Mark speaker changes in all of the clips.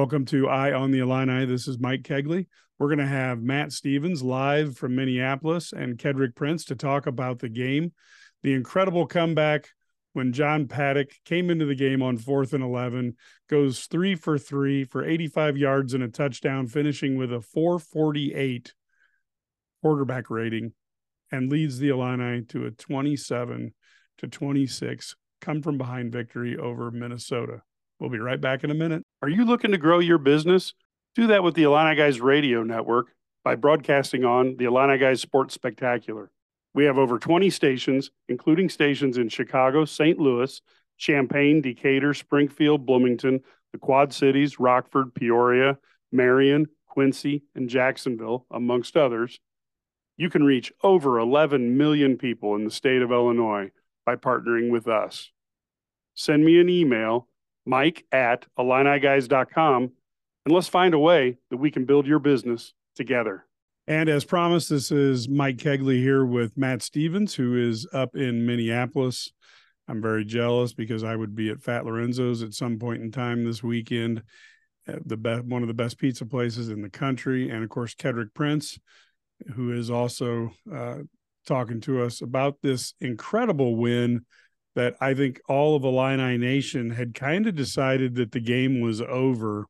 Speaker 1: Welcome to I on the Illini. This is Mike Cagley. We're going to have Matt Stevens live from Minneapolis and Kedric Prince to talk about the game, the incredible comeback when John Paddock came into the game on fourth and 11, goes three for three for 85 yards and a touchdown, finishing with a 448 quarterback rating and leads the Illini to a 27 to 26 come from behind victory over Minnesota. We'll be right back in a minute. Are you looking to grow your business? Do that with the Illini Guys Radio Network by broadcasting on the Illini Guys Sports Spectacular. We have over 20 stations, including stations in Chicago, St. Louis, Champaign, Decatur, Springfield, Bloomington, the Quad Cities, Rockford, Peoria, Marion, Quincy, and Jacksonville, amongst others. You can reach over 11 million people in the state of Illinois by partnering with us. Send me an email mike at IlliniGuys.com, and let's find a way that we can build your business together. And as promised, this is Mike Cagley here with Matt Stevens, who is up in Minneapolis. I'm very jealous because I would be at Fat Lorenzo's at some point in time this weekend, the one of the best pizza places in the country, and of course Kedric Prince, who is also uh, talking to us about this incredible win that I think all of Illini Nation had kind of decided that the game was over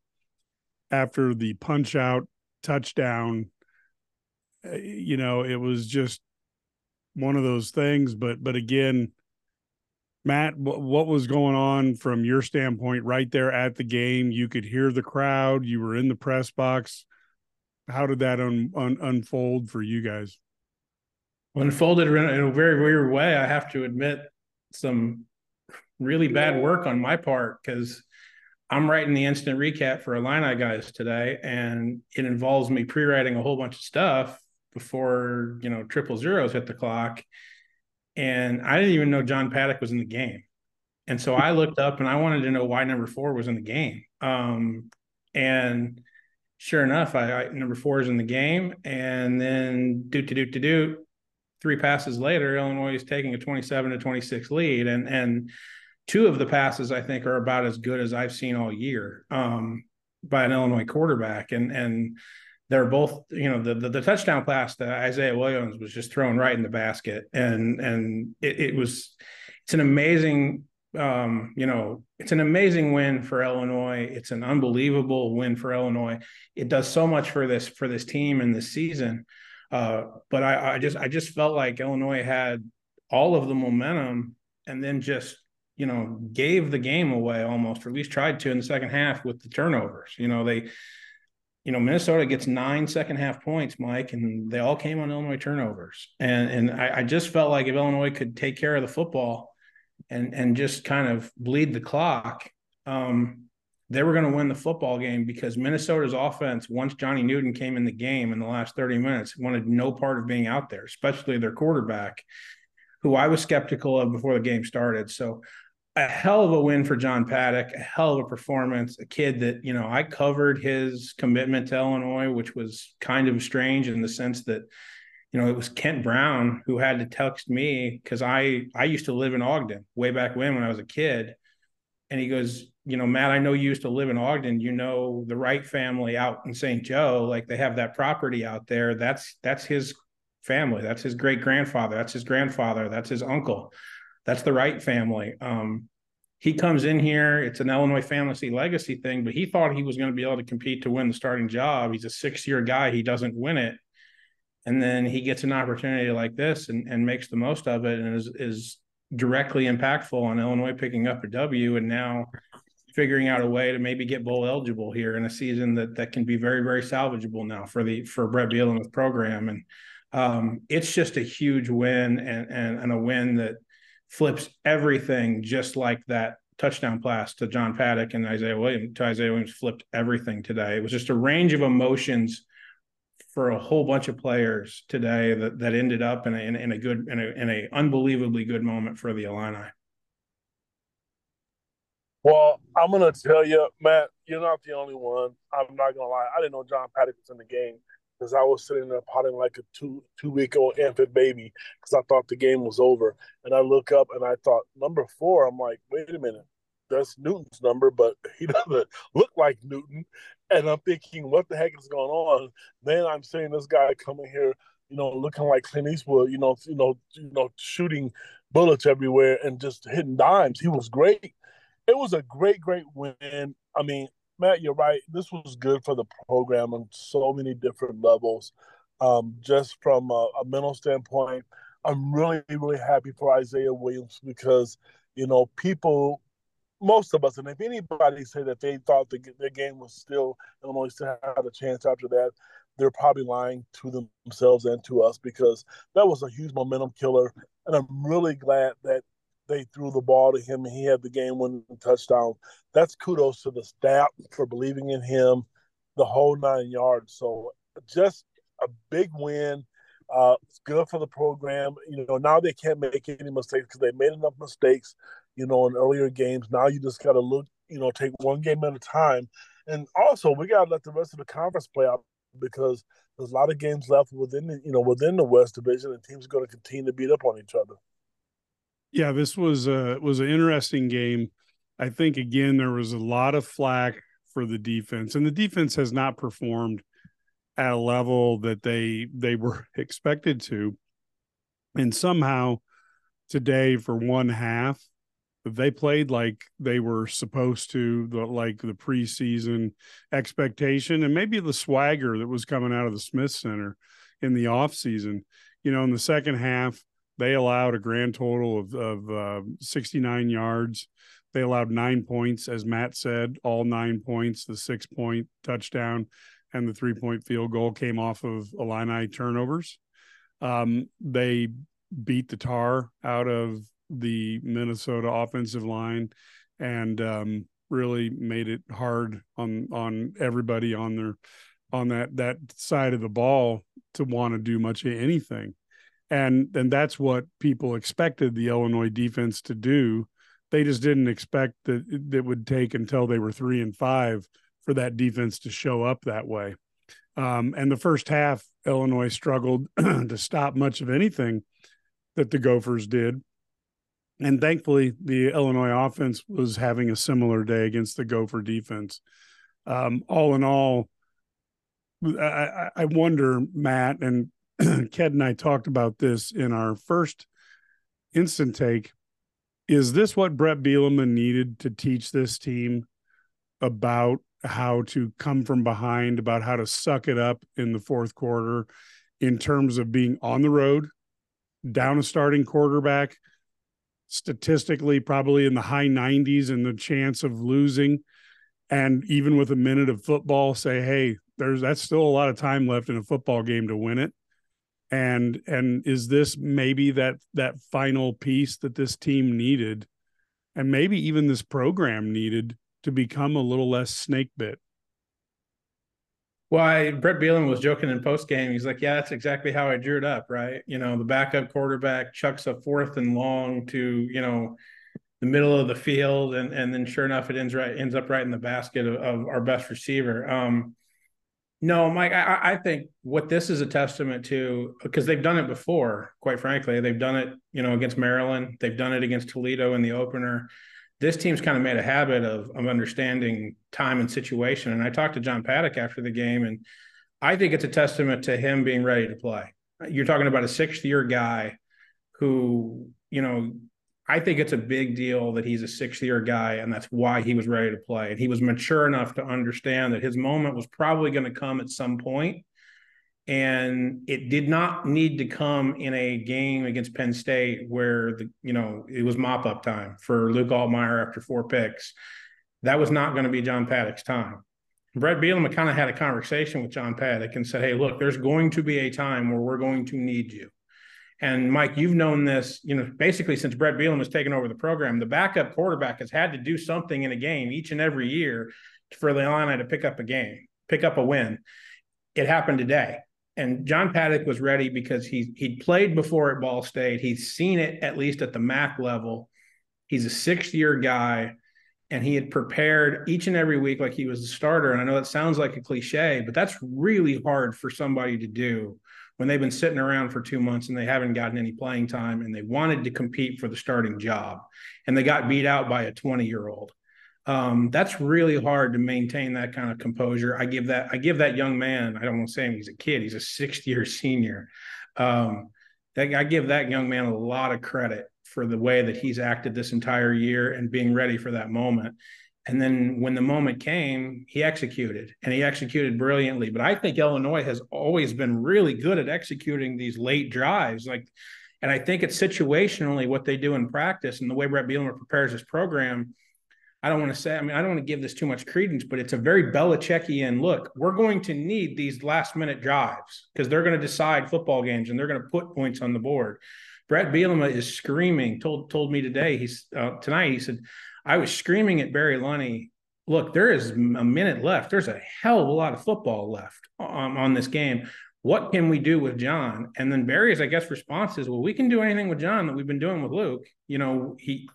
Speaker 1: after the punch out touchdown. Uh, you know, it was just one of those things. But but again, Matt, what was going on from your standpoint right there at the game? You could hear the crowd. You were in the press box. How did that un, un, unfold for you guys?
Speaker 2: Unfolded in a very weird way. I have to admit some really bad work on my part because I'm writing the instant recap for Illini guys today, and it involves me pre-writing a whole bunch of stuff before you know triple zeros hit the clock. And I didn't even know John Paddock was in the game. And so I looked up and I wanted to know why number four was in the game. Um, and sure enough, I, I, number four is in the game. And then do to do to do three passes later, Illinois is taking a 27 to 26 lead. And and two of the passes I think are about as good as I've seen all year um, by an Illinois quarterback. And and they're both, you know, the, the, the touchdown pass to Isaiah Williams was just thrown right in the basket. And and it, it was it's an amazing um, you know, it's an amazing win for Illinois. It's an unbelievable win for Illinois. It does so much for this for this team and this season. Uh, but I, I just I just felt like Illinois had all of the momentum and then just you know gave the game away almost, or at least tried to in the second half with the turnovers. You know they, you know Minnesota gets nine second half points, Mike, and they all came on Illinois turnovers. And and I, I just felt like if Illinois could take care of the football and and just kind of bleed the clock, um, they were going to win the football game because Minnesota's offense, once Johnny Newton came in the game in the last 30 minutes, wanted no part of being out there, especially their quarterback, who I was skeptical of before the game started. So, a hell of a win for John Paddock, a hell of a performance. A kid that, you know, I covered his commitment to Illinois, which was kind of strange in the sense that, you know, it was Kent Brown who had to text me because I I used to live in Ogden way back when when I was a kid. And he goes, you know, Matt, I know you used to live in Ogden. You know the Wright family out in St. Joe, like they have that property out there. That's that's his family. That's his great grandfather. That's his grandfather. That's his uncle. That's the Wright family. Um, he comes in here. It's an Illinois fantasy legacy thing, but he thought he was going to be able to compete to win the starting job. He's a six-year guy. He doesn't win it, and then he gets an opportunity like this and, and makes the most of it, and is is directly impactful on Illinois picking up a W. And now figuring out a way to maybe get bowl eligible here in a season that that can be very very salvageable now for the for Brett Bielema's program and um, it's just a huge win and, and and a win that flips everything just like that touchdown pass to John Paddock and Isaiah Williams to Isaiah Williams flipped everything today. It was just a range of emotions for a whole bunch of players today that that ended up in a in, in a good in a in a unbelievably good moment for the Illini.
Speaker 3: Well, I'm gonna tell you, Matt, you're not the only one. I'm not gonna lie. I didn't know John Paddock was in the game because I was sitting there potting like a two two week old infant baby because I thought the game was over. And I look up and I thought number four. I'm like, wait a minute, that's Newton's number, but he doesn't look like Newton. And I'm thinking, what the heck is going on? Then I'm seeing this guy coming here, you know, looking like Clint Eastwood, you know, you know, you know, shooting bullets everywhere and just hitting dimes. He was great. It was a great, great win. I mean, Matt, you're right. This was good for the program on so many different levels. Um, just from a, a mental standpoint, I'm really, really happy for Isaiah Williams because, you know, people, most of us, and if anybody said that they thought the, the game was still, Illinois still had a chance after that, they're probably lying to themselves and to us because that was a huge momentum killer. And I'm really glad that they threw the ball to him and he had the game winning touchdown. That's kudos to the staff for believing in him the whole nine yards. So just a big win. Uh, it's good for the program. You know, now they can't make any mistakes because they made enough mistakes, you know, in earlier games. Now you just got to look, you know, take one game at a time. And also, we got to let the rest of the conference play out because there's a lot of games left within the, you know, within the West Division, and teams are going to continue to beat up on each other.
Speaker 1: Yeah, this was a was an interesting game. I think again there was a lot of flack for the defense, and the defense has not performed at a level that they they were expected to. And somehow today for one half, they played like they were supposed to, the, like the preseason expectation and maybe the swagger that was coming out of the Smith Center in the offseason. You know, in the second half, they allowed a grand total of, of uh, 69 yards. They allowed nine points, as Matt said, all nine points, the six point touchdown and the three point field goal came off of Illini turnovers. Um, they beat the tar out of the Minnesota offensive line and um, really made it hard on on everybody on their on that that side of the ball to want to do much of anything and and that's what people expected the Illinois defense to do. They just didn't expect that it would take until they were three and five for that defense to show up that way. Um, and the first half, Illinois struggled to stop much of anything that the Gophers did. And thankfully, the Illinois offense was having a similar day against the Gopher defense. Um, all in all, I, I wonder, Matt, and Ked and I talked about this in our first instant take. Is this what Brett Bielema needed to teach this team about how to come from behind, about how to suck it up in the fourth quarter in terms of being on the road, down a starting quarterback, statistically probably in the high 90s and the chance of losing and even with a minute of football say hey there's that's still a lot of time left in a football game to win it and and is this maybe that that final piece that this team needed and maybe even this program needed to become a little less snake bit
Speaker 2: well, Brett Bielema was joking in post game. He's like, "Yeah, that's exactly how I drew it up, right? You know, the backup quarterback chucks a fourth and long to you know the middle of the field, and and then sure enough, it ends right ends up right in the basket of, of our best receiver." Um, no, Mike, I, I, think what this is a testament to, because they've done it before, quite frankly. They've done it, you know, against Maryland. They've done it against Toledo in the opener. This team's kind of made a habit of, of understanding time and situation. And I talked to John Paddock after the game, and I think it's a testament to him being ready to play. You're talking about a sixth year guy who, you know, I think it's a big deal that he's a sixth year guy, and that's why he was ready to play. And he was mature enough to understand that his moment was probably going to come at some point, and it did not need to come in a game against Penn State where the you know it was mop up time for Luke Altmyer after four picks. That was not going to be John Paddock's time. Brett Bielema kind of had a conversation with John Paddock and said, "Hey, look, there's going to be a time where we're going to need you." And Mike, you've known this, you know, basically since Brett Bielema has taken over the program. The backup quarterback has had to do something in a game each and every year for the Illini to pick up a game, pick up a win. It happened today. And John Paddock was ready because he he'd played before at Ball State. He's seen it at least at the MAC level. He's a sixth year guy and he had prepared each and every week like he was a starter. And I know that sounds like a cliche, but that's really hard for somebody to do when they've been sitting around for two months and they haven't gotten any playing time and they wanted to compete for the starting job and they got beat out by a 20 year old Um, that's really hard to maintain that kind of composure. I give that I give that young man. I don't want to say he's a kid. He's a sixth year senior. Um, that, I give that young man a lot of credit for the way that he's acted this entire year and being ready for that moment. And then when the moment came, he executed and he executed brilliantly. But I think Illinois has always been really good at executing these late drives. Like, and I think it's situationally what they do in practice and the way Brett Bielema prepares his program. I don't want to say, I mean, I don't want to give this too much credence, but it's a very Belichickian look. We're going to need these last minute drives because they're going to decide football games and they're going to put points on the board. Brett Bielema is screaming, told told me today, he's uh, tonight, he said, I was screaming at Barry Lunney, look, there is a minute left. There's a hell of a lot of football left on, on this game. What can we do with John? And then Barry's, I guess, response is, well, we can do anything with John that we've been doing with Luke. You know, he,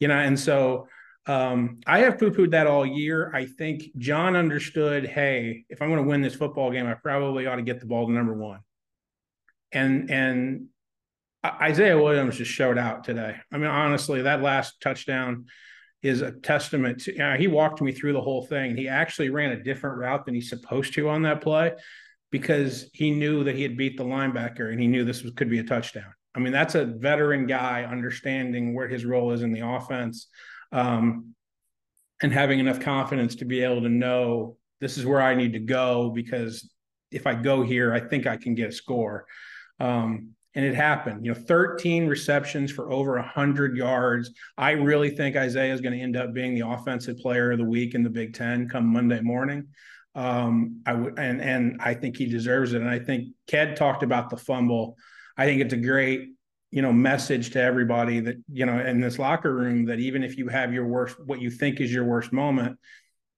Speaker 2: you know, and so um, I have poo pooed that all year. I think John understood, hey, if I'm going to win this football game, I probably ought to get the ball to number one. And and Isaiah Williams just showed out today. I mean, honestly, that last touchdown is a testament to. You know, he walked me through the whole thing. He actually ran a different route than he's supposed to on that play because he knew that he had beat the linebacker and he knew this was, could be a touchdown. I mean, that's a veteran guy understanding where his role is in the offense um, and having enough confidence to be able to know this is where I need to go because if I go here, I think I can get a score. Um, and it happened. You know, 13 receptions for over 100 yards. I really think Isaiah is going to end up being the offensive player of the week in the Big Ten come Monday morning. Um, I would, and and I think he deserves it. And I think Ked talked about the fumble. I think it's a great, you know, message to everybody that you know in this locker room that even if you have your worst, what you think is your worst moment,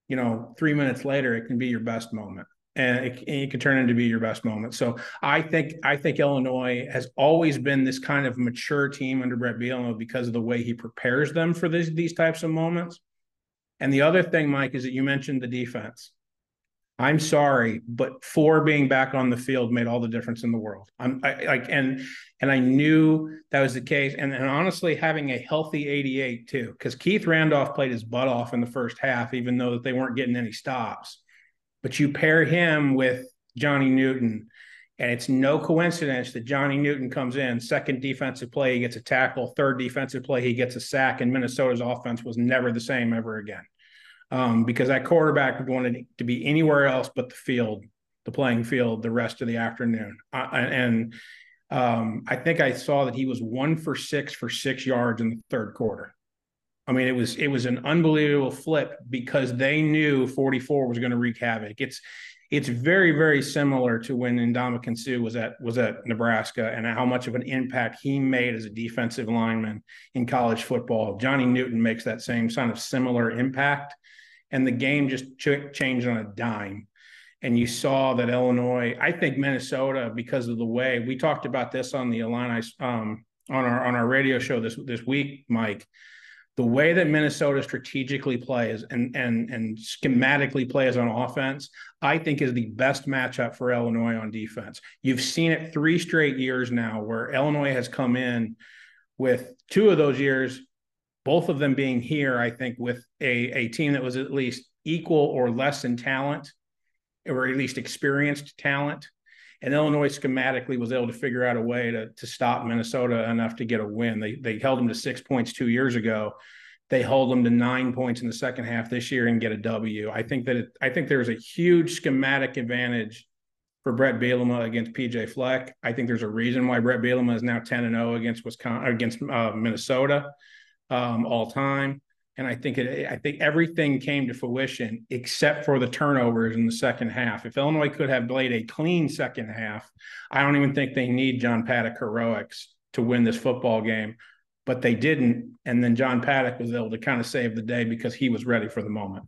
Speaker 2: you know, three minutes later it can be your best moment and it, it can turn into be your best moment. So I think I think Illinois has always been this kind of mature team under Brett Bielema because of the way he prepares them for these these types of moments. And the other thing, Mike, is that you mentioned the defense. I'm sorry, but four being back on the field made all the difference in the world. I'm like, and and I knew that was the case. And, and honestly, having a healthy 88 too, because Keith Randolph played his butt off in the first half, even though that they weren't getting any stops but you pair him with Johnny Newton, and it's no coincidence that Johnny Newton comes in, second defensive play, he gets a tackle, third defensive play, he gets a sack, and Minnesota's offense was never the same ever again. Um, because that quarterback wanted to be anywhere else but the field, the playing field, the rest of the afternoon. Uh, and um, I think I saw that he was one for six for six yards in the third quarter. I mean, it was it was an unbelievable flip because they knew 44 was going to wreak havoc. It's it's very very similar to when Ndamukong Suh was at was at Nebraska and how much of an impact he made as a defensive lineman in college football. Johnny Newton makes that same kind of similar impact, and the game just ch- changed on a dime. And you saw that Illinois, I think Minnesota, because of the way we talked about this on the Illini um, on our on our radio show this this week, Mike the way that Minnesota strategically plays and and and schematically plays on offense, I think is the best matchup for Illinois on defense. You've seen it three straight years now where Illinois has come in with two of those years, both of them being here, I think, with a, a team that was at least equal or less in talent, or at least experienced talent. And Illinois schematically was able to figure out a way to, to stop Minnesota enough to get a win. They, they held them to six points two years ago. They hold them to nine points in the second half this year and get a W. I think that it, I think there's a huge schematic advantage for Brett Bielema against PJ Fleck. I think there's a reason why Brett Bielema is now 10 and 0 against Wisconsin against uh, Minnesota um, all time. And I think it, I think everything came to fruition except for the turnovers in the second half. If Illinois could have played a clean second half, I don't even think they need John Paddock heroics to win this football game. But they didn't, and then John Paddock was able to kind of save the day because he was ready for the moment.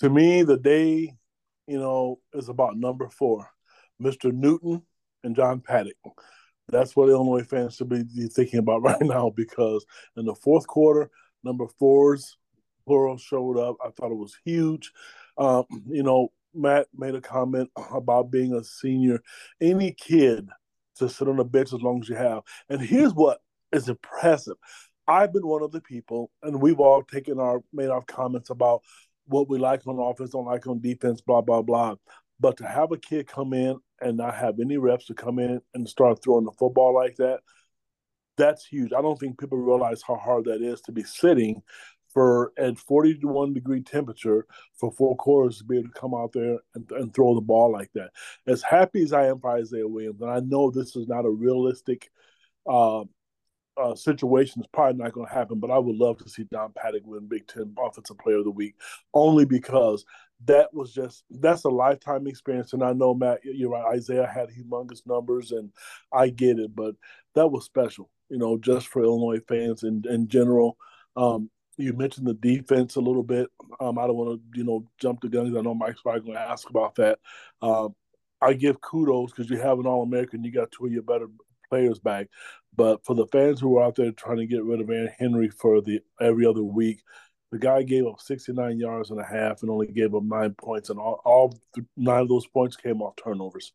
Speaker 3: To me, the day, you know, is about number four, Mr. Newton and John Paddock. That's what Illinois fans should be thinking about right now because in the fourth quarter, number fours plural showed up. I thought it was huge. Um, you know, Matt made a comment about being a senior. Any kid to sit on the bench as long as you have. And here's what is impressive. I've been one of the people, and we've all taken our made our comments about what we like on offense, don't like on defense, blah blah blah. But to have a kid come in and not have any reps to come in and start throwing the football like that, that's huge. I don't think people realize how hard that is to be sitting for at 41 degree temperature for four quarters to be able to come out there and, and throw the ball like that. As happy as I am for Isaiah Williams, and I know this is not a realistic uh, uh, situation, it's probably not going to happen, but I would love to see Don Paddock win Big Ten Offensive Player of the Week only because that was just that's a lifetime experience. And I know Matt, you're right. Isaiah had humongous numbers, and I get it, but that was special, you know, just for Illinois fans in in general. Um, you mentioned the defense a little bit. Um, I don't want to, you know, jump the gun. I know Mike's probably going to ask about that. Um, I give kudos because you have an All American. You got two of your better players back. But for the fans who are out there trying to get rid of Aaron Henry for the every other week, the guy gave up 69 yards and a half and only gave up nine points, and all, all nine of those points came off turnovers.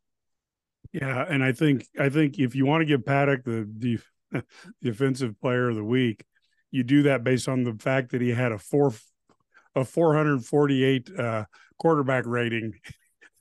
Speaker 1: Yeah, and I think I think if you want to give Paddock the the def- offensive player of the week, you do that based on the fact that he had a four a 448 uh, quarterback rating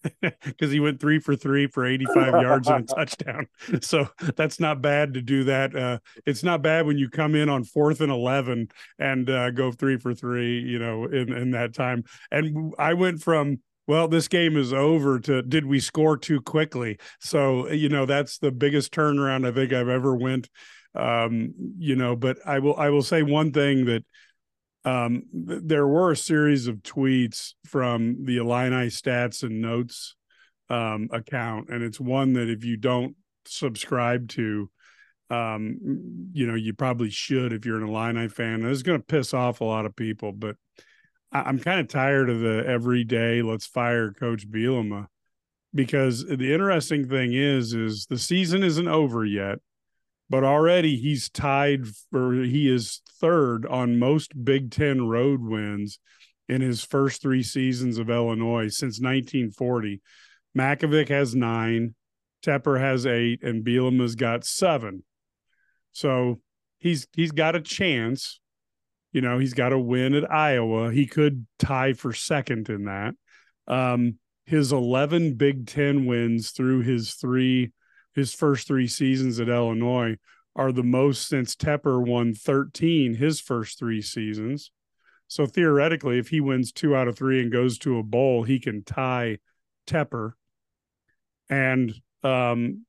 Speaker 1: because he went three for three for 85 yards and a touchdown. So that's not bad to do that. Uh, it's not bad when you come in on fourth and 11 and uh, go three for three, you know, in, in that time. And I went from, well, this game is over to did we score too quickly? So, you know, that's the biggest turnaround I think I've ever went um, you know, but I will I will say one thing that um, th- there were a series of tweets from the Illini stats and notes um, account, and it's one that if you don't subscribe to, um, you know, you probably should if you're an Illini fan. It's going to piss off a lot of people, but I- I'm kind of tired of the everyday let's fire Coach Bielema because the interesting thing is, is the season isn't over yet but already he's tied for he is third on most Big Ten road wins in his first three seasons of Illinois since 1940. Mackovic has nine, Tepper has eight, and Bielema's got seven. So he's he's got a chance. You know, he's got a win at Iowa. He could tie for second in that. Um, his 11 Big Ten wins through his three his first three seasons at Illinois are the most since Tepper won 13 his first three seasons. So theoretically, if he wins two out of three and goes to a bowl, he can tie Tepper. And um,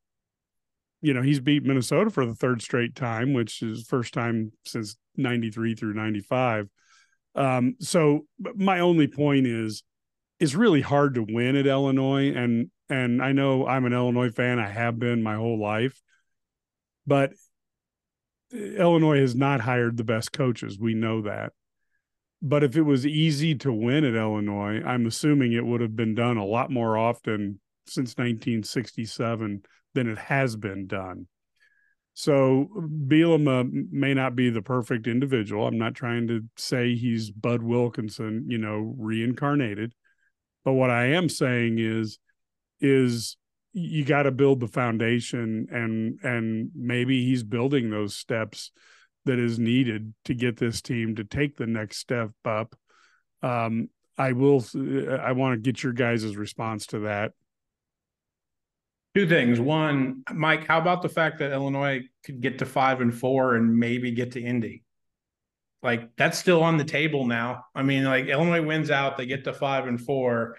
Speaker 1: you know, he's beat Minnesota for the third straight time, which is first time since 93 through 95. Um, so my only point is it's really hard to win at Illinois and and I know I'm an Illinois fan. I have been my whole life. But Illinois has not hired the best coaches. We know that. But if it was easy to win at Illinois, I'm assuming it would have been done a lot more often since 1967 than it has been done. So Bielema may not be the perfect individual. I'm not trying to say he's Bud Wilkinson, you know, reincarnated. But what I am saying is is you got to build the foundation and and maybe he's building those steps that is needed to get this team to take the next step up. Um, i will i want to get your guys' response to that.
Speaker 2: Two things. One mike how about the fact that illinois could get to five and four and maybe get to indy? Like that's still on the table now. I mean like illinois wins out they get to five and four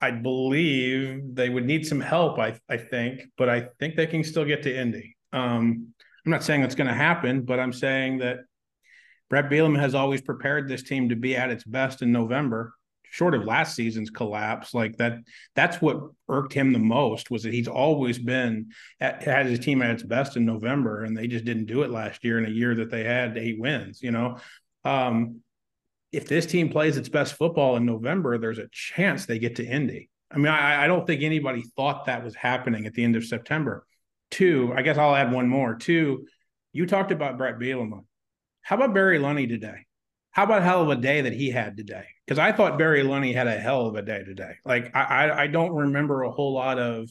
Speaker 2: I believe they would need some help. I I think, but I think they can still get to Indy. Um, I'm not saying it's going to happen, but I'm saying that Brett Bielema has always prepared this team to be at its best in November, short of last season's collapse. Like that, that's what irked him the most was that he's always been at, had his team at its best in November, and they just didn't do it last year in a year that they had eight wins. You know, um, if this team plays its best football in November, there's a chance they get to Indy. I mean, I, I, don't think anybody thought that was happening at the end of September. Two, I guess I'll add one more. Two, you talked about Brett Bielema. How about Barry Lunney today? How about hell of a day that he had today? Because I thought Barry Lunney had a hell of a day today. Like I, I, I don't remember a whole lot of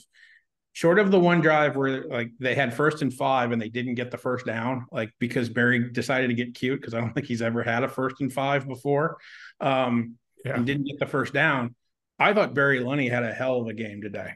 Speaker 2: short of the one drive where like they had first and five and they didn't get the first down, like because Barry decided to get cute because I don't think he's ever had a first and five before, um, yeah. and didn't get the first down. I thought Barry Lunney had a hell of a game today,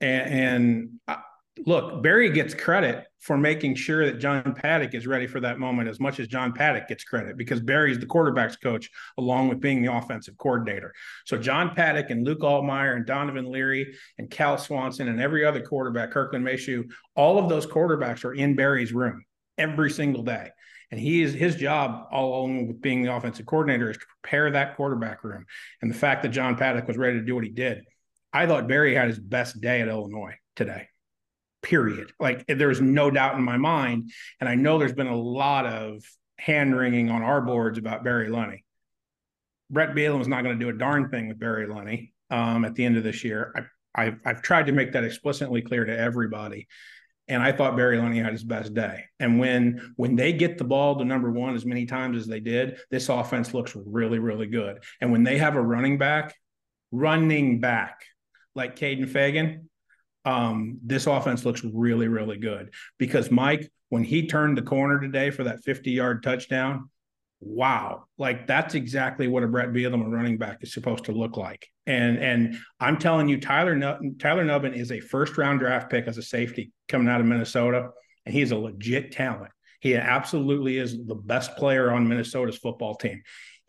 Speaker 2: and, and I, look, Barry gets credit for making sure that John Paddock is ready for that moment as much as John Paddock gets credit because Barry's the quarterback's coach along with being the offensive coordinator. So John Paddock and Luke Altmyer and Donovan Leary and Cal Swanson and every other quarterback, Kirkland Mayhew, all of those quarterbacks are in Barry's room every single day. And he is his job, all along with being the offensive coordinator, is to prepare that quarterback room. And the fact that John Paddock was ready to do what he did, I thought Barry had his best day at Illinois today period. Like there's no doubt in my mind. And I know there's been a lot of hand wringing on our boards about Barry Lunney. Brett Bielema is not going to do a darn thing with Barry Lunney um, at the end of this year. I, I've, I've tried to make that explicitly clear to everybody. And I thought Barry Lunney had his best day. And when when they get the ball to number one as many times as they did, this offense looks really, really good. And when they have a running back, running back like Kaden Feagin, um, this offense looks really, really good because Mike, when he turned the corner today for that 50 yard touchdown, wow, like that's exactly what a Brett Bielema running back is supposed to look like. And and I'm telling you, Tyler Nubin, Tyler Nubin is a first round draft pick as a safety coming out of Minnesota, and he's a legit talent. He absolutely is the best player on Minnesota's football team.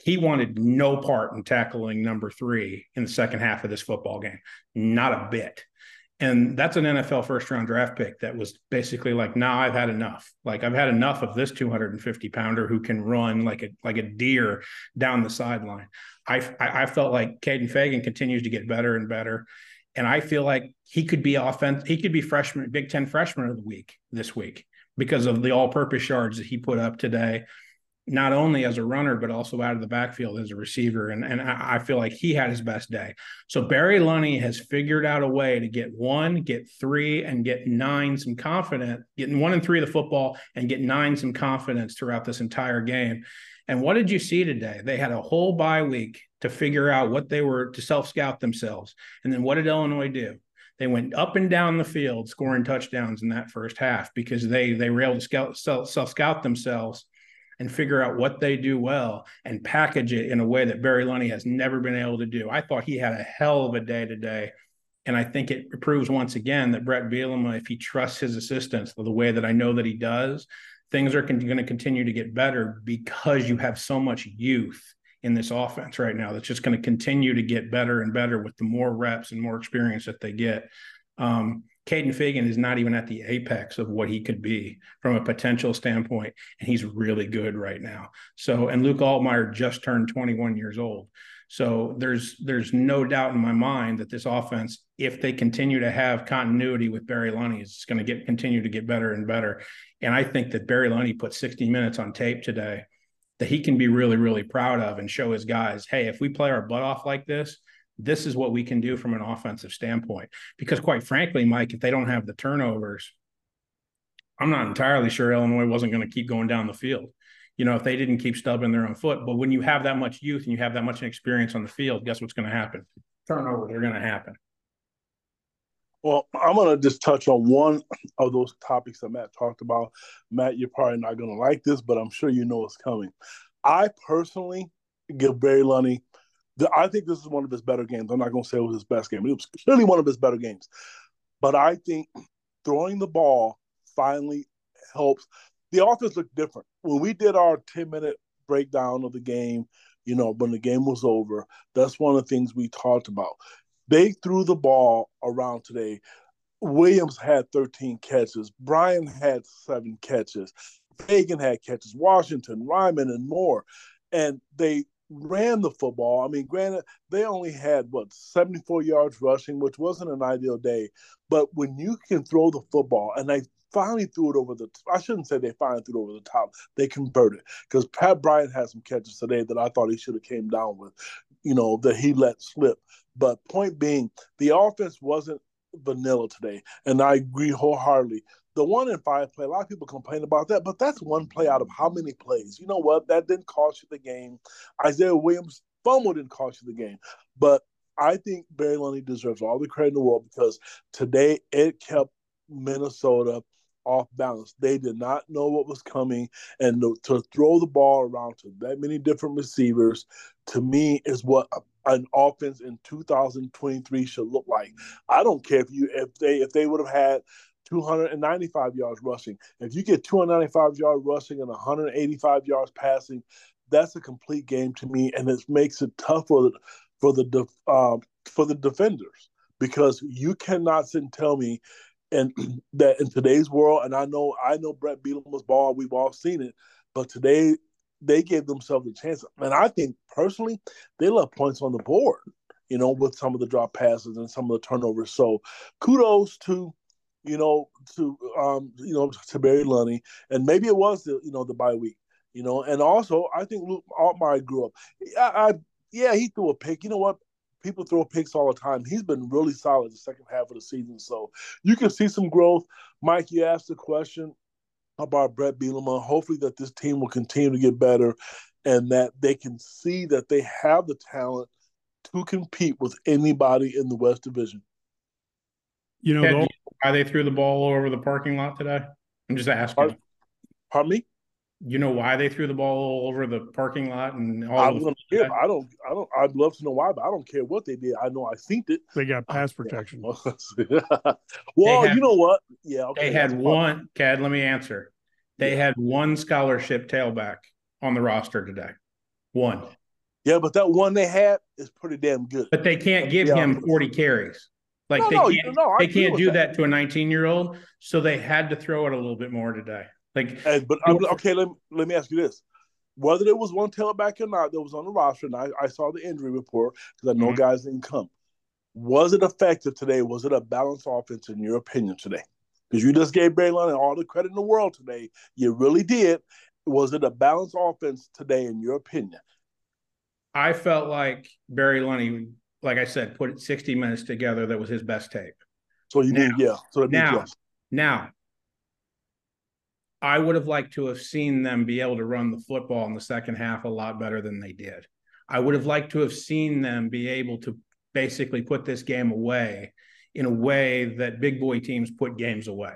Speaker 2: He wanted no part in tackling number three in the second half of this football game, not a bit. And that's an NFL first round draft pick that was basically like, nah, I've had enough. Like I've had enough of this 250 pounder who can run like a like a deer down the sideline. I I felt like Kaden Feagin continues to get better and better. And I feel like he could be offense, he could be freshman, Big Ten freshman of the week this week because of the all-purpose yards that he put up today not only as a runner, but also out of the backfield as a receiver. And, and I feel like he had his best day. So Barry Lunney has figured out a way to get one, get three, and get nine some confidence, getting one and three of the football and get nine some confidence throughout this entire game. And what did you see today? They had a whole bye week to figure out what they were to self scout themselves. And then what did Illinois do? They went up and down the field scoring touchdowns in that first half because they they were able to scout self scout themselves and figure out what they do well and package it in a way that Barry Lunney has never been able to do. I thought he had a hell of a day today. And I think it proves once again that Brett Bielema, if he trusts his assistants the way that I know that he does, things are con- going to continue to get better because you have so much youth in this offense right now that's just going to continue to get better and better with the more reps and more experience that they get. Um, Kaden Feagin is not even at the apex of what he could be from a potential standpoint, and he's really good right now. So, and Luke Altmyer just turned 21 years old. So there's there's no doubt in my mind that this offense, if they continue to have continuity with Barry Lunney, is going to get continue to get better and better. And I think that Barry Lunney put 60 minutes on tape today that he can be really really proud of and show his guys, hey, if we play our butt off like this, this is what we can do from an offensive standpoint. Because quite frankly, Mike, if they don't have the turnovers, I'm not entirely sure Illinois wasn't going to keep going down the field. You know, if they didn't keep stubbing their own foot. But when you have that much youth and you have that much experience on the field, guess what's going to happen? Turnovers are going to happen.
Speaker 3: Well, I'm going to just touch on one of those topics that Matt talked about. Matt, you're probably not going to like this, but I'm sure you know it's coming. I personally give Barry Lunney I think this is one of his better games. I'm not going to say it was his best game. It was clearly one of his better games. But I think throwing the ball finally helps. The offense looked different. When we did our 10 minute breakdown of the game, you know, when the game was over, that's one of the things we talked about. They threw the ball around today. Williams had 13 catches. Bryant had seven catches. Feagin had catches. Washington, Reiman, and more. And they ran the football. I mean, granted, they only had what 74 yards rushing, which wasn't an ideal day. But when you can throw the football, and they finally threw it over the I shouldn't say they finally threw it over the top. They converted because Pat Bryant had some catches today that I thought he should have came down with, you know, that he let slip. But point being, the offense wasn't vanilla today, and I agree wholeheartedly the one in five play, a lot of people complain about that, but that's one play out of how many plays? You know what? That didn't cost you the game. Isaiah Williams fumble didn't cost you the game. But I think Barry Lunney deserves all the credit in the world because today it kept Minnesota off balance. They did not know what was coming, and to, to throw the ball around to that many different receivers, to me, is what an offense in 2023 should look like. I don't care if you if they if they would have had 295 yards rushing. If you get 295 yards rushing and 185 yards passing, that's a complete game to me, and it makes it tough for the for the um, for the defenders because you cannot sit and tell me and that in today's world, and I know I know Brett Bielema's ball, we've all seen it, but today they gave themselves a chance, and I think personally they left points on the board, you know, with some of the drop passes and some of the turnovers. So kudos to you know to um you know to Barry Lunney, and maybe it was the you know the bye week, you know, and also I think Luke Altmyer grew up. I, I yeah, he threw a pick. You know what? people throw picks all the time. He's been really solid the second half of the season. So you can see some growth. Mike, you asked the question about Brett Bielema. Hopefully that this team will continue to get better and that they can see that they have the talent to compete with anybody in the West Division.
Speaker 2: You know, why they threw the ball over the parking lot today? I'm just asking.
Speaker 3: Pardon, pardon me?
Speaker 2: you know why they threw the ball all over the parking lot and all
Speaker 3: I, was care, I don't I don't I'd love to know why, but I don't care what they did. I know I think it.
Speaker 1: They got pass protection.
Speaker 3: well, had, you know what? Yeah.
Speaker 2: Okay, they had one Cad, let me answer. They yeah. had one scholarship tailback on the roster today. One.
Speaker 3: Yeah, but that one they had is pretty damn good.
Speaker 2: But they can't give yeah. him 40 carries. Like no, they can't, no, they can't do that. that to a 19 year old. So they had to throw it a little bit more today. Like,
Speaker 3: and, but I'm, okay, let, let me ask you this: whether there was one tailback or not that was on the roster, and I, I saw the injury report because I know mm-hmm. guys didn't come. Was it effective today? Was it a balanced offense in your opinion today? Because you just gave Barry Lunney all the credit in the world today. You really did. Was it a balanced offense today in your opinion?
Speaker 2: I felt like Barry Lunney, like I said, put 60 minutes together. That was his best tape.
Speaker 3: So you now, mean yeah? So
Speaker 2: now, yes. now I would have liked to have seen them be able to run the football in the second half a lot better than they did. I would have liked to have seen them be able to basically put this game away in a way that big boy teams put games away.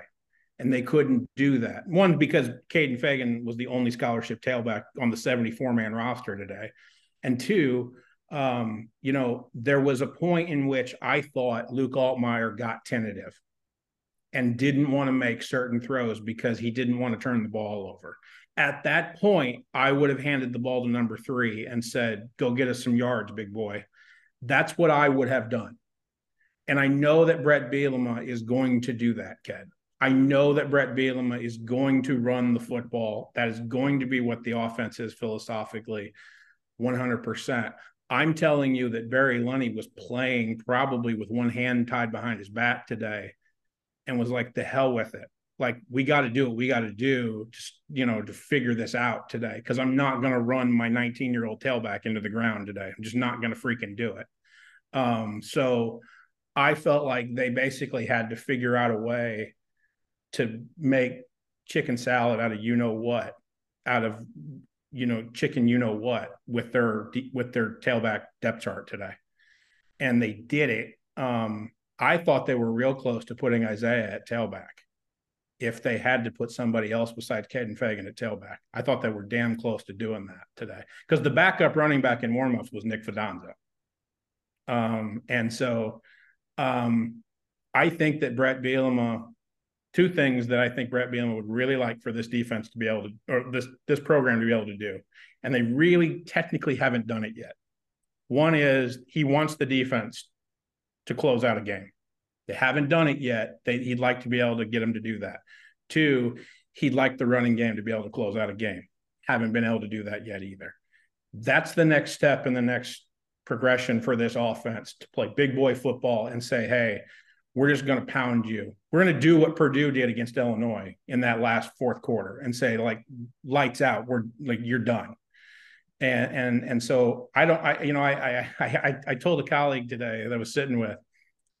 Speaker 2: And they couldn't do that. One, because Kaden Feagin was the only scholarship tailback on the 74 man roster today. And two, um, you know, there was a point in which I thought Luke Altmyer got tentative and didn't want to make certain throws because he didn't want to turn the ball over. At that point, I would have handed the ball to number three and said, Go get us some yards, big boy. That's what I would have done. And I know that Brett Bielema is going to do that, Ked. I know that Brett Bielema is going to run the football. That is going to be what the offense is philosophically, 100%. I'm telling you that Barry Lunney was playing probably with one hand tied behind his back today and was like, the hell with it. Like, we got to do what we got to do, just, you know, to figure this out today. Cause I'm not going to run my 19 year old tailback into the ground today. I'm just not going to freaking do it. Um, so I felt like they basically had to figure out a way to make chicken salad out of you know what, out of, you know, chicken, you know what, with their, with their tailback depth chart today. And they did it. Um, I thought they were real close to putting Isaiah at tailback if they had to put somebody else besides Kaden Feagin at tailback. I thought they were damn close to doing that today because the backup running back in warmups was Nick Fidanza. Um, and so um, I think that Brett Bielema, two things that I think Brett Bielema would really like for this defense to be able to, or this this program to be able to do, and they really technically haven't done it yet. One is he wants the defense to close out a game. They haven't done it yet. They, he'd like to be able to get them to do that. Two, he'd like the running game to be able to close out a game. Haven't been able to do that yet either. That's the next step in the next progression for this offense to play big boy football and say, hey, we're just going to pound you. We're going to do what Purdue did against Illinois in that last fourth quarter and say, like, lights out. We're like, you're done. And and and so I don't, I you know, I I I, I told a colleague today that I was sitting with,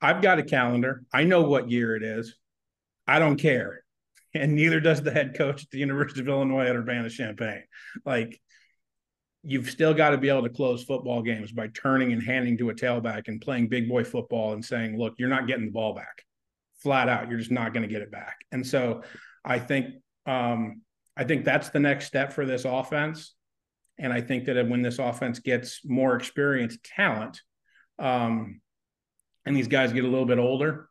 Speaker 2: I've got a calendar. I know what year it is. I don't care. And neither does the head coach at the University of Illinois at Urbana Champaign. Like, you've still got to be able to close football games by turning and handing to a tailback and playing big boy football and saying, look, you're not getting the ball back flat out. You're just not going to get it back. And so I think, um, I think that's the next step for this offense. And I think that when this offense gets more experienced talent, um, and these guys get a little bit older,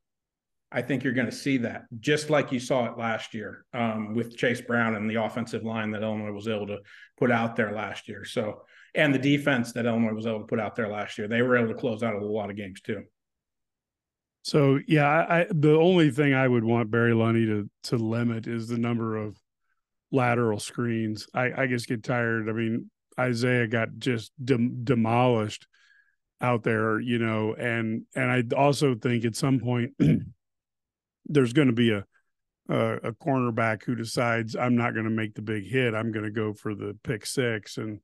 Speaker 2: I think you're going to see that just like you saw it last year um, with Chase Brown and the offensive line that Illinois was able to put out there last year. So, and the defense that Illinois was able to put out there last year, they were able to close out a lot of games too.
Speaker 1: So yeah, I, the only thing I would want Barry Lunney to to limit is the number of lateral screens. I, I just get tired. I mean, Isaiah got just dem- demolished out there, you know, and and I also think at some point there's going to be a, a, cornerback who decides I'm not going to make the big hit. I'm going to go for the pick six, and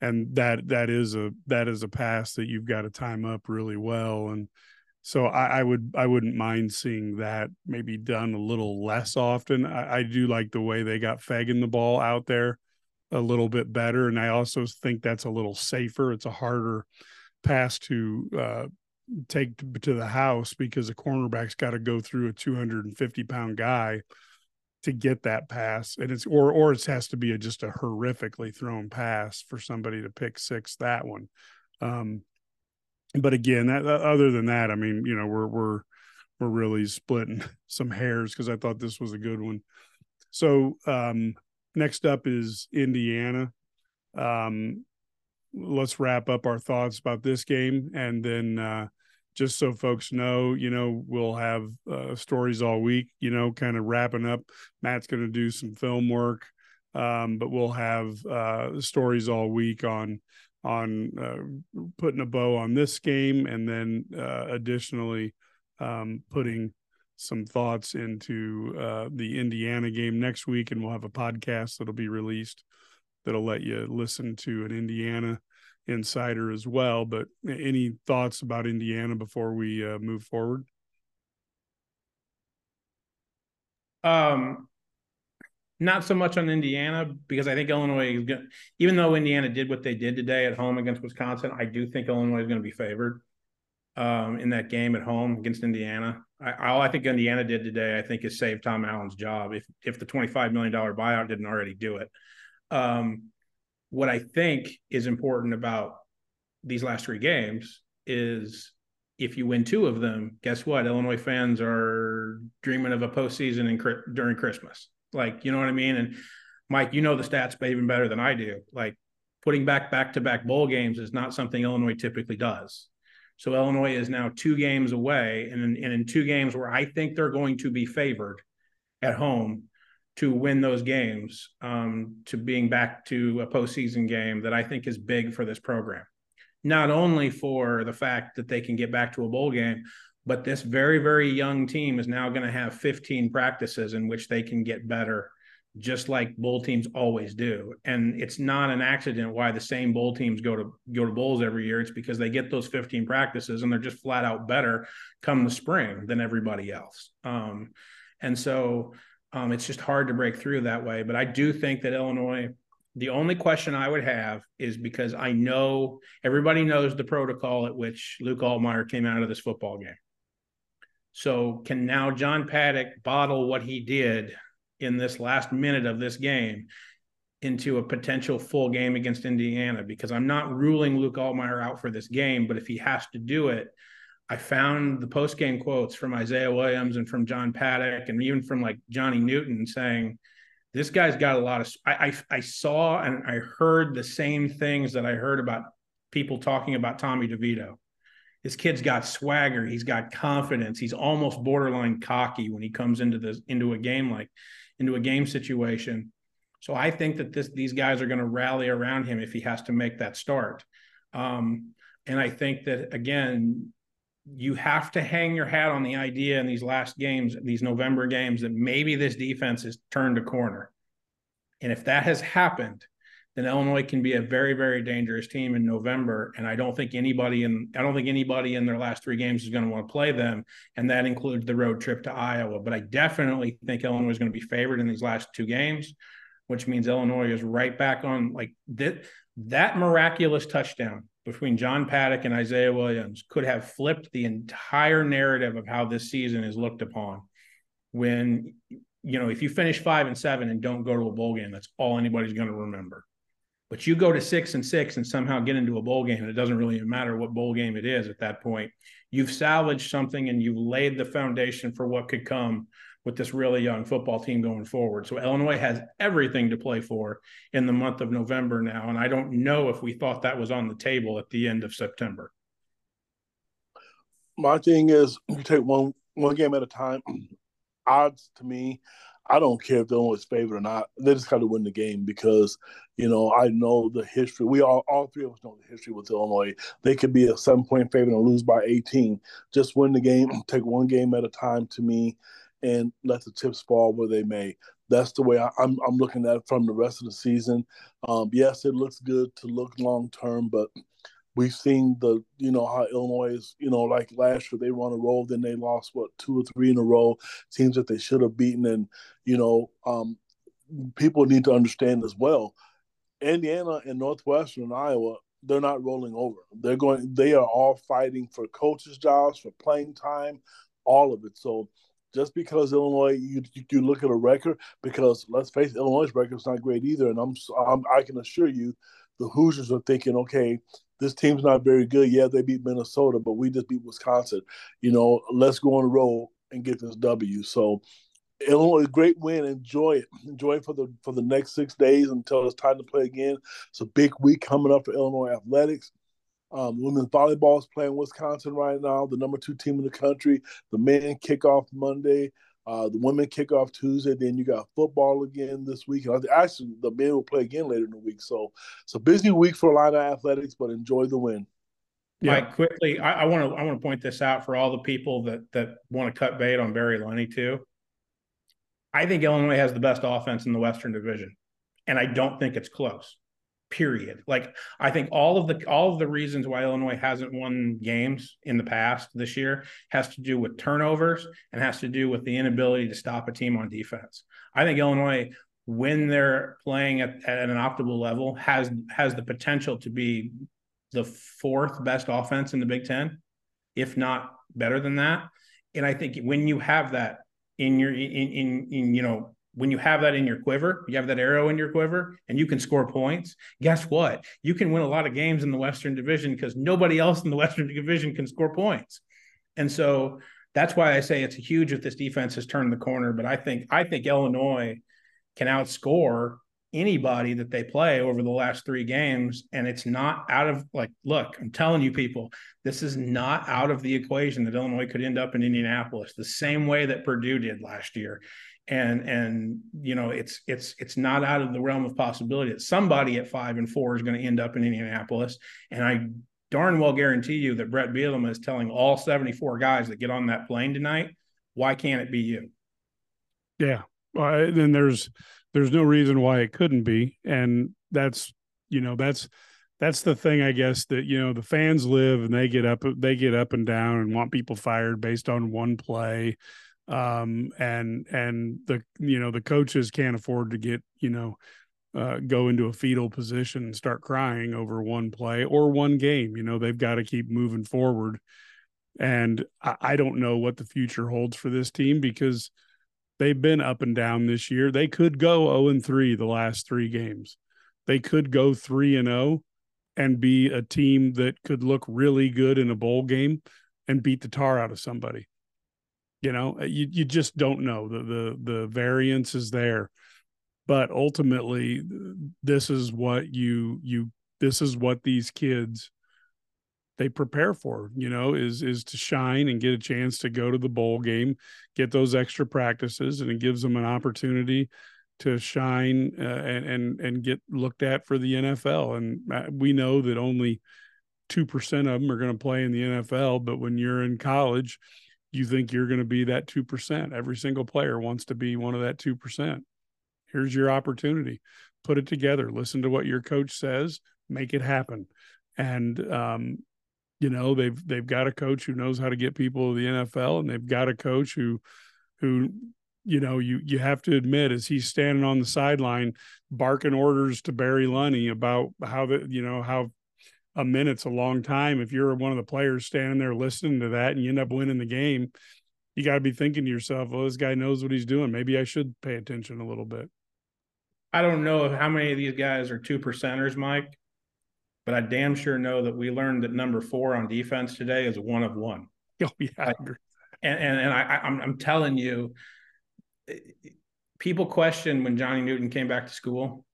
Speaker 1: and that that is a that is a pass that you've got to time up really well. And so I, I would I wouldn't mind seeing that maybe done a little less often. I, I do like the way they got Feagin the ball out there a little bit better, and I also think that's a little safer. It's a harder pass to uh, take to, the house because a cornerback's got to go through a 250 pound guy to get that pass and it's or or it has to be a, just a horrifically thrown pass for somebody to pick six that one. Um but again that other than that i mean you know we're we're we're really splitting some hairs because i thought this was a good one. So um next up is indiana. Um let's wrap up our thoughts about this game and then uh, just so folks know, you know, we'll have uh, stories all week, you know, kind of wrapping up. Matt's going to do some film work, um, but we'll have uh, stories all week on on uh, putting a bow on this game, and then uh, additionally um, putting some thoughts into uh, the Indiana game next week, and we'll have a podcast that'll be released that'll let you listen to an Indiana insider as well. But any thoughts about Indiana before we uh, move forward?
Speaker 2: Um, not so much on Indiana because I think Illinois is going. Even though Indiana did what they did today at home against Wisconsin, I do think Illinois is going to be favored um, in that game at home against Indiana. I, all I think Indiana did today, I think, is save Tom Allen's job. If if the twenty five million dollar buyout didn't already do it, um, what I think is important about these last three games is if you win two of them, guess what? Illinois fans are dreaming of a postseason in, during Christmas. Like, you know what I mean? And Mike, you know the stats even better than I do. Like, putting back back to back bowl games is not something Illinois typically does. So Illinois is now two games away, and in, and in two games where I think they're going to be favored at home, to win those games um, to being back to a postseason game that I think is big for this program. Not only for the fact that they can get back to a bowl game, but this very, very young team is now going to have 15 practices in which they can get better, just like bowl teams always do. And it's not an accident why the same bowl teams go to go to bowls every year. It's because they get those 15 practices and they're just flat out better come the spring than everybody else. Um, and so um, it's just hard to break through that way. But I do think that Illinois, the only question I would have is because I know everybody knows the protocol at which Luke Altmyer came out of this football game. So can now John Paddock bottle what he did in this last minute of this game into a potential full game against Indiana? Because I'm not ruling Luke Altmyer out for this game, but if he has to do it, I found the post game quotes from Isaiah Williams and from John Paddock and even from like Johnny Newton saying, this guy's got a lot of. I, I, I saw and I heard the same things that I heard about people talking about Tommy DeVito. This kid's got swagger. He's got confidence. He's almost borderline cocky when he comes into this into a game like into a game situation. So I think that this these guys are going to rally around him if he has to make that start. Um, and I think that again, you have to hang your hat on the idea in these last games, these November games, that maybe this defense has turned a corner. And if that has happened, then Illinois can be a very, very dangerous team in November. And I don't think anybody in I don't think anybody in their last three games is going to want to play them. And that includes the road trip to Iowa. But I definitely think Illinois is going to be favored in these last two games, which means Illinois is right back on like that. That miraculous touchdown between John Paddock and Isaiah Williams could have flipped the entire narrative of how this season is looked upon. When you know, if you finish five and seven and don't go to a bowl game, that's all anybody's going to remember. But you go to six and six and somehow get into a bowl game, and it doesn't really matter what bowl game it is at that point. You've salvaged something and you've laid the foundation for what could come with this really young football team going forward. So Illinois has everything to play for in the month of November now. And I don't know if we thought that was on the table at the end of September.
Speaker 3: My thing is you take one one game at a time. Odds to me, I don't care if Illinois is favored or not. They just got to win the game because, you know, I know the history. We all, all three of us know the history with Illinois. They could be a seven point favorite and lose by 18. Just win the game, take one game at a time to me and let the chips fall where they may. That's the way I, am I'm, I'm looking at it from the rest of the season. Um, yes, it looks good to look long term, but we've seen the you know how Illinois is you know like last year they won a roll, then they lost what two or three in a row. Teams that they should have beaten, and you know um, people need to understand as well. Indiana and Northwestern and Iowa, they're not rolling over. They're going. They are all fighting for coaches' jobs, for playing time, all of it. So just because Illinois, you you look at a record because let's face it, Illinois' record is not great either, and I'm, I'm I can assure you, the Hoosiers are thinking, okay, this team's not very good. Yeah, they beat Minnesota, but we just beat Wisconsin. You know, let's go on the road and get this W. So Illinois, great win. Enjoy it. Enjoy it for the for the next six days until it's time to play again. It's a big week coming up for Illinois athletics. Um, women's volleyball is playing Wisconsin right now, the number two team in the country. The men kick off Monday. Uh, the women kick off Tuesday. Then you got football again this week. Actually, the men will play again later in the week. So it's a busy week for Illini athletics, but enjoy the win.
Speaker 2: Yeah, Mike, quickly, I want to I want to point this out for all the people that that want to cut bait on Barry Lunney too. I think Illinois has the best offense in the Western Division, and I don't think it's close period. Like I think all of the all of the reasons why Illinois hasn't won games in the past this year has to do with turnovers and has to do with the inability to stop a team on defense. I think Illinois when they're playing at, at an optimal level has has the potential to be the fourth best offense in the Big 10, if not better than that. And I think when you have that in your in in, in you know when you have that in your quiver, you have that arrow in your quiver, and you can score points. Guess what? You can win a lot of games in the Western Division because nobody else in the Western Division can score points. And so that's why I say it's huge if this defense has turned the corner. But I think I think Illinois can outscore anybody that they play over the last three games. And it's not out of like, look, I'm telling you, people, this is not out of the equation that Illinois could end up in Indianapolis the same way that Purdue did last year and and you know it's it's it's not out of the realm of possibility that somebody at five and four is going to end up in Indianapolis, and I darn well guarantee you that Bret Bielema is telling all 74 guys that get on that plane tonight, why can't it be you?
Speaker 1: Yeah, well, then there's there's no reason why it couldn't be, and that's you know that's that's the thing I guess that you know the fans live and they get up they get up and down and want people fired based on one play um, and and the you know the coaches can't afford to get you know uh, go into a fetal position and start crying over one play or one game. You know they've got to keep moving forward, and I, I don't know what the future holds for this team because they've been up and down this year. They could go zero oh and three the last three games. They could go three and zero oh and be a team that could look really good in a bowl game and beat the tar out of somebody you know uh, you, you just don't know. The the the variance is there. But ultimately this is what you you this is what these kids they prepare for you know is is to shine and get a chance to go to the bowl game get those extra practices and it gives them an opportunity to shine uh, and and and get looked at for the NFL and uh, we know that only 2% of them are going to play in the NFL but when you're in college you think you're going to be that 2%. Every single player wants to be one of that 2%. Here's your opportunity. Put it together. Listen to what your coach says, make it happen. And um, you know, they've they've got a coach who knows how to get people to the NFL and they've got a coach who who you know, you you have to admit as he's standing on the sideline barking orders to Barry Lunney about how the you know how a minute's a long time. If you're one of the players standing there listening to that and you end up winning the game, you got to be thinking to yourself, "Well, this guy knows what he's doing. Maybe I should pay attention a little bit."
Speaker 2: I don't know how many of these guys are two percenters, Mike, but I damn sure know that we learned that number four on defense today is one of one.
Speaker 1: Oh yeah, I agree.
Speaker 2: And and, and I, I'm I'm telling you, eh, people question when Johnny Newton came back to school.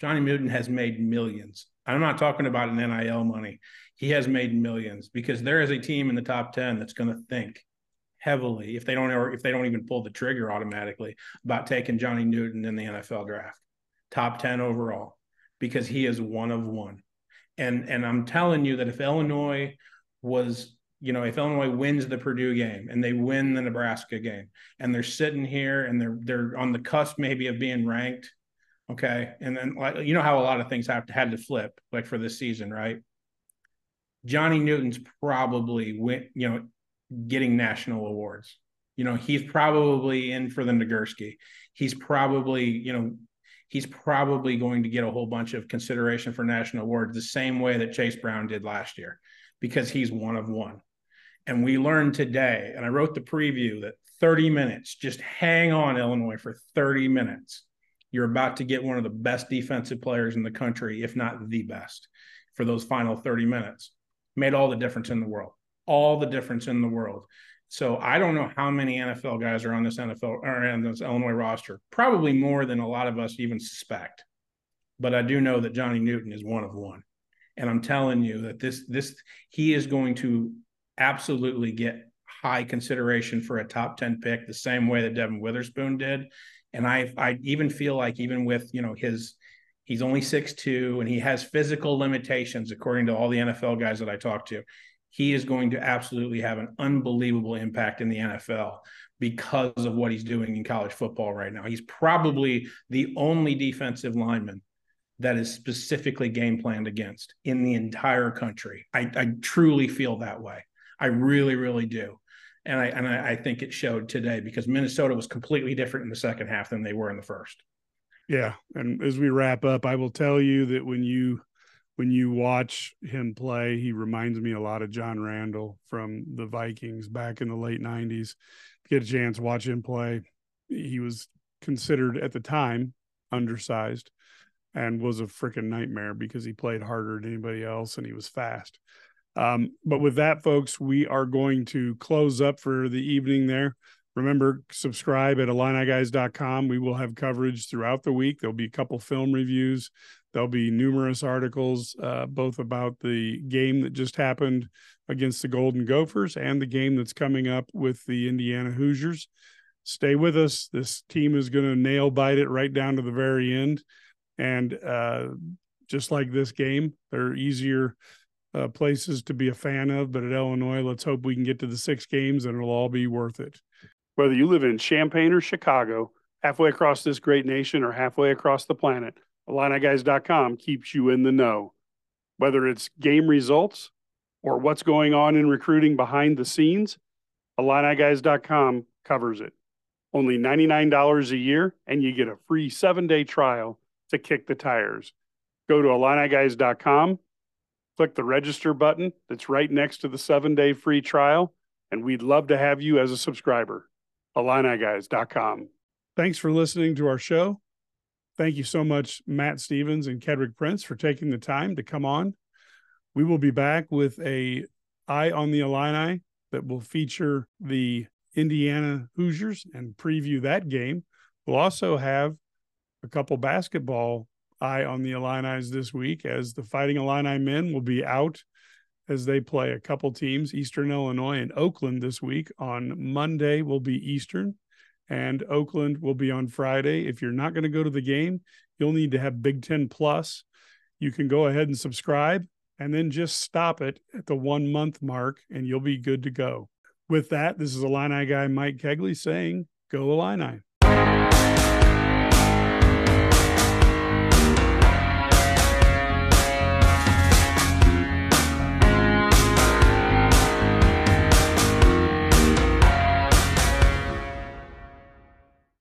Speaker 2: Johnny Newton has made millions. I'm not talking about an NIL money. He has made millions because there is a team in the top 10 that's going to think heavily if they don't or if they don't even pull the trigger automatically about taking Johnny Newton in the NFL draft. Top 10 overall because he is one of one. And and I'm telling you that if Illinois was you know, if Illinois wins the Purdue game and they win the Nebraska game and they're sitting here and they're they're on the cusp maybe of being ranked, okay, and then like you know how a lot of things have to had to flip like for this season, right? Johnny Newton's probably went, you know, getting national awards. You know, he's probably in for the Nagurski. He's probably, you know, he's probably going to get a whole bunch of consideration for national awards the same way that Chase Brown did last year because he's one of one. And we learned today, and I wrote the preview that 30 minutes, just hang on, Illinois, for 30 minutes. You're about to get one of the best defensive players in the country, if not the best, for those final 30 minutes. Made all the difference in the world, all the difference in the world. So I don't know how many NFL guys are on this NFL or on this Illinois roster. Probably more than a lot of us even suspect. But I do know that Johnny Newton is one of one. And I'm telling you that this this he is going to absolutely get high consideration for a top 10 pick the same way that Devon Witherspoon did. And I I even feel like even with, you know, his he's only six two and he has physical limitations according to all the NFL guys that I talked to. He is going to absolutely have an unbelievable impact in the NFL because of what he's doing in college football right now. He's probably the only defensive lineman that is specifically game planned against in the entire country. I, I truly feel that way. I really, really do. And I and I, I think it showed today because Minnesota was completely different in the second half than they were in the first.
Speaker 1: Yeah, and as we wrap up, I will tell you that when you when you watch him play, he reminds me a lot of John Randle from the Vikings back in the late '90s. Get a chance, watch him play. He was considered at the time undersized and was a freaking nightmare because he played harder than anybody else and he was fast. Um, but with that, folks, we are going to close up for the evening there. Remember, subscribe at IlliniGuys.com. We will have coverage throughout the week. There'll be a couple film reviews. There'll be numerous articles, uh, both about the game that just happened against the Golden Gophers and the game that's coming up with the Indiana Hoosiers. Stay with us. This team is going to nail bite it right down to the very end. And uh, just like this game, they're easier uh, places to be a fan of, but at Illinois, let's hope we can get to the six games and it'll all be worth it. Whether you live in Champaign or Chicago, halfway across this great nation or halfway across the planet, IlliniGuys.com keeps you in the know. Whether it's game results or what's going on in recruiting behind the scenes, IlliniGuys.com covers it. Only $99 a year, and you get a free seven day trial to kick the tires. Go to IlliniGuys.com click the register button that's right next to the seven day free trial, and we'd love to have you as a subscriber. IlliniGuys.com. Thanks for listening to our show. Thank you so much, Matt Stevens and Kedric Prince, for taking the time to come on. We will be back with a I on the Illini that will feature the Indiana Hoosiers and preview that game. We'll also have a couple basketball I on the Illini this week as the Fighting Illini men will be out as they play a couple teams, Eastern Illinois and Oakland this week. On Monday will be Eastern and Oakland will be on Friday. If you're not going to go to the game, you'll need to have Big Ten Plus. You can go ahead and subscribe and then just stop it at the one month mark and you'll be good to go. With that, this is Illini guy Mike Cagley saying, Go Illini.